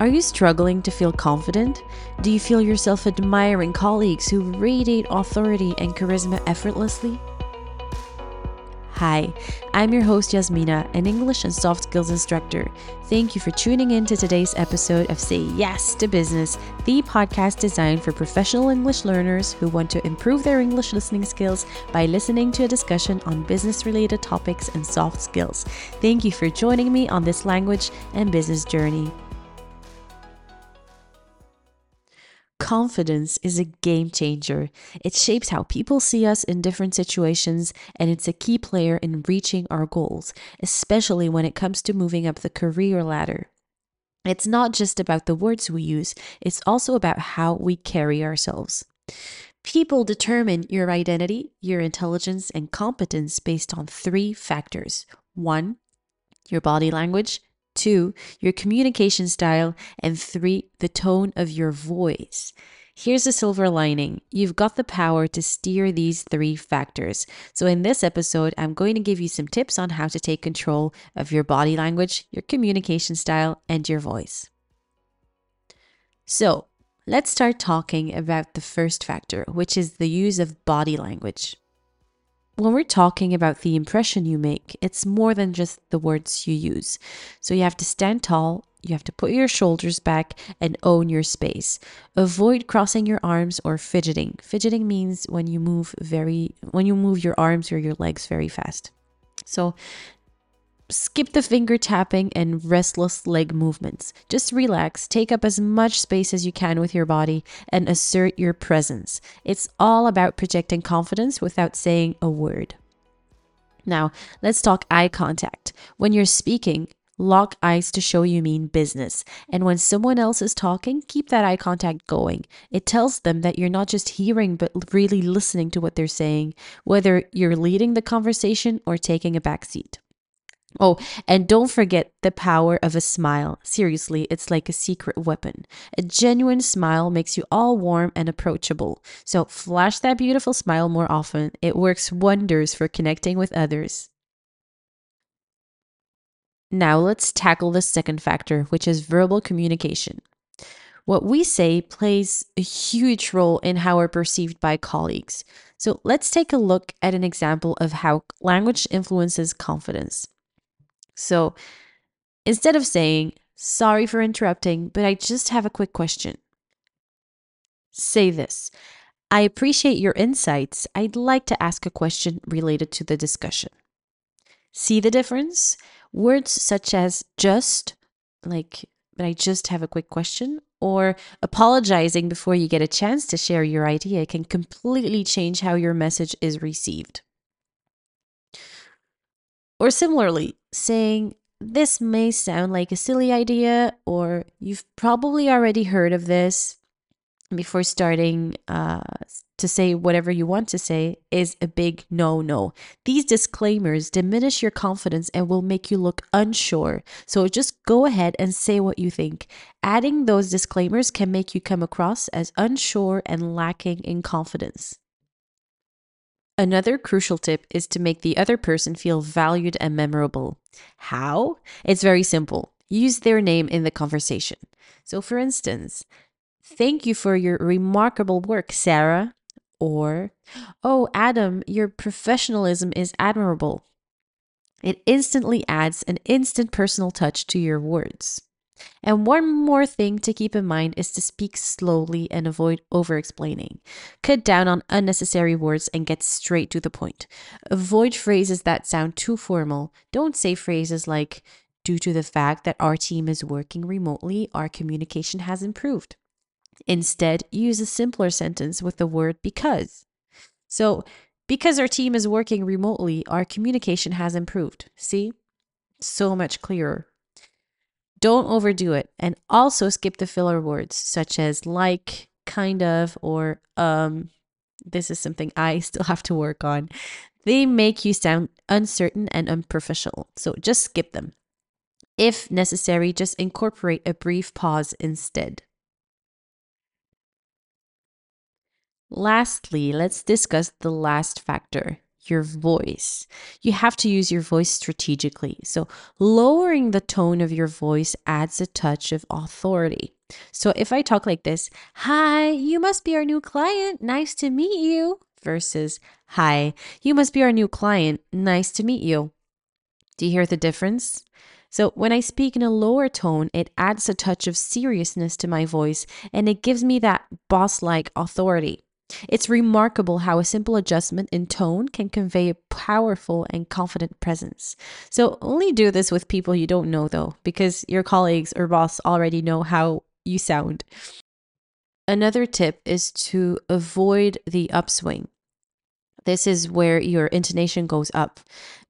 Are you struggling to feel confident? Do you feel yourself admiring colleagues who radiate authority and charisma effortlessly? Hi, I'm your host Yasmina, an English and soft skills instructor. Thank you for tuning in to today's episode of Say YAS to Business, the podcast designed for professional English learners who want to improve their English listening skills by listening to a discussion on business related topics and soft skills. Thank you for joining me on this language and business journey. Confidence is a game changer. It shapes how people see us in different situations, and it's a key player in reaching our goals, especially when it comes to moving up the career ladder. It's not just about the words we use, it's also about how we carry ourselves. People determine your identity, your intelligence, and competence based on three factors one, your body language, two, your communication style, and three, the tone of your voice. Here's a silver lining you've got the power to steer these three factors. So, in this episode, I'm going to give you some tips on how to take control of your body language, your communication style, and your voice. So, let's start talking about the first factor, which is the use of body language when we're talking about the impression you make, it's more than just the words you use. So you have to stand tall, you have to put your shoulders back and own your space. Avoid crossing your arms or fidgeting. Fidgeting means when you move very when you move your arms or your legs very fast. So skip the finger tapping and restless leg movements. Just relax, take up as much space as you can with your body, and assert your presence. It's all about projecting confidence without saying a word. Now, let's talk eye contact. When you're speaking, lock eyes to show you mean business. And when someone else is talking, keep that eye contact going. It tells them that you're not just hearing, but really listening to what they're saying, whether you're leading the conversation or taking a back seat. Oh, and don't forget the power of a smile. Seriously, it's like a secret weapon. A genuine smile makes you all warm and approachable. So flash that beautiful smile more often. It works wonders for connecting with others. Now let's tackle the second factor, which is verbal communication. What we say plays a huge role in how we're perceived by colleagues. So let's take a look at an example of how language influences confidence. So instead of saying, sorry for interrupting, but I just have a quick question, say this I appreciate your insights. I'd like to ask a question related to the discussion. See the difference? Words such as just, like, but I just have a quick question, or apologizing before you get a chance to share your idea can completely change how your message is received. Or similarly, saying, This may sound like a silly idea, or you've probably already heard of this before starting uh, to say whatever you want to say is a big no no. These disclaimers diminish your confidence and will make you look unsure. So just go ahead and say what you think. Adding those disclaimers can make you come across as unsure and lacking in confidence. Another crucial tip is to make the other person feel valued and memorable. How? It's very simple. Use their name in the conversation. So, for instance, thank you for your remarkable work, Sarah. Or, oh, Adam, your professionalism is admirable. It instantly adds an instant personal touch to your words. And one more thing to keep in mind is to speak slowly and avoid over explaining. Cut down on unnecessary words and get straight to the point. Avoid phrases that sound too formal. Don't say phrases like, due to the fact that our team is working remotely, our communication has improved. Instead, use a simpler sentence with the word because. So, because our team is working remotely, our communication has improved. See? So much clearer. Don't overdo it. And also skip the filler words such as like, kind of, or um. This is something I still have to work on. They make you sound uncertain and unprofessional. So just skip them. If necessary, just incorporate a brief pause instead. Lastly, let's discuss the last factor your voice. You have to use your voice strategically. So, lowering the tone of your voice adds a touch of authority. So, if I talk like this, Hi, you must be our new client. Nice to meet you, versus Hi, you must be our new client. Nice to meet you. Do you hear the difference? So, when I speak in a lower tone, it adds a touch of seriousness to my voice and it gives me that boss like authority. It's remarkable how a simple adjustment in tone can convey a powerful and confident presence. So, only do this with people you don't know, though, because your colleagues or boss already know how you sound. Another tip is to avoid the upswing. This is where your intonation goes up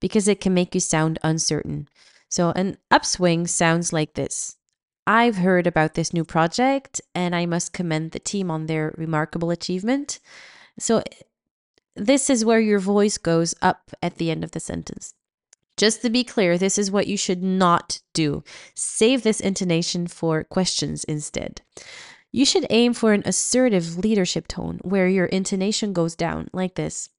because it can make you sound uncertain. So, an upswing sounds like this I've heard about this new project and I must commend the team on their remarkable achievement. So, this is where your voice goes up at the end of the sentence. Just to be clear, this is what you should not do. Save this intonation for questions instead. You should aim for an assertive leadership tone where your intonation goes down, like this.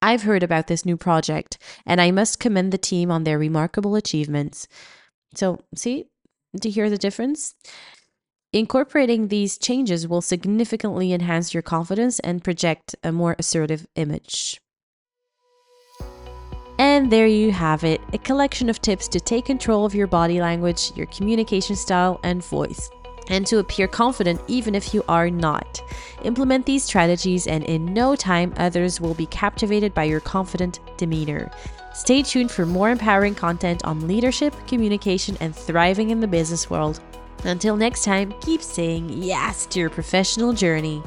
I've heard about this new project, and I must commend the team on their remarkable achievements. So, see, you hear the difference? Incorporating these changes will significantly enhance your confidence and project a more assertive image. And there you have it a collection of tips to take control of your body language, your communication style, and voice, and to appear confident even if you are not. Implement these strategies, and in no time, others will be captivated by your confident demeanor. Stay tuned for more empowering content on leadership, communication, and thriving in the business world. Until next time, keep saying yes to your professional journey.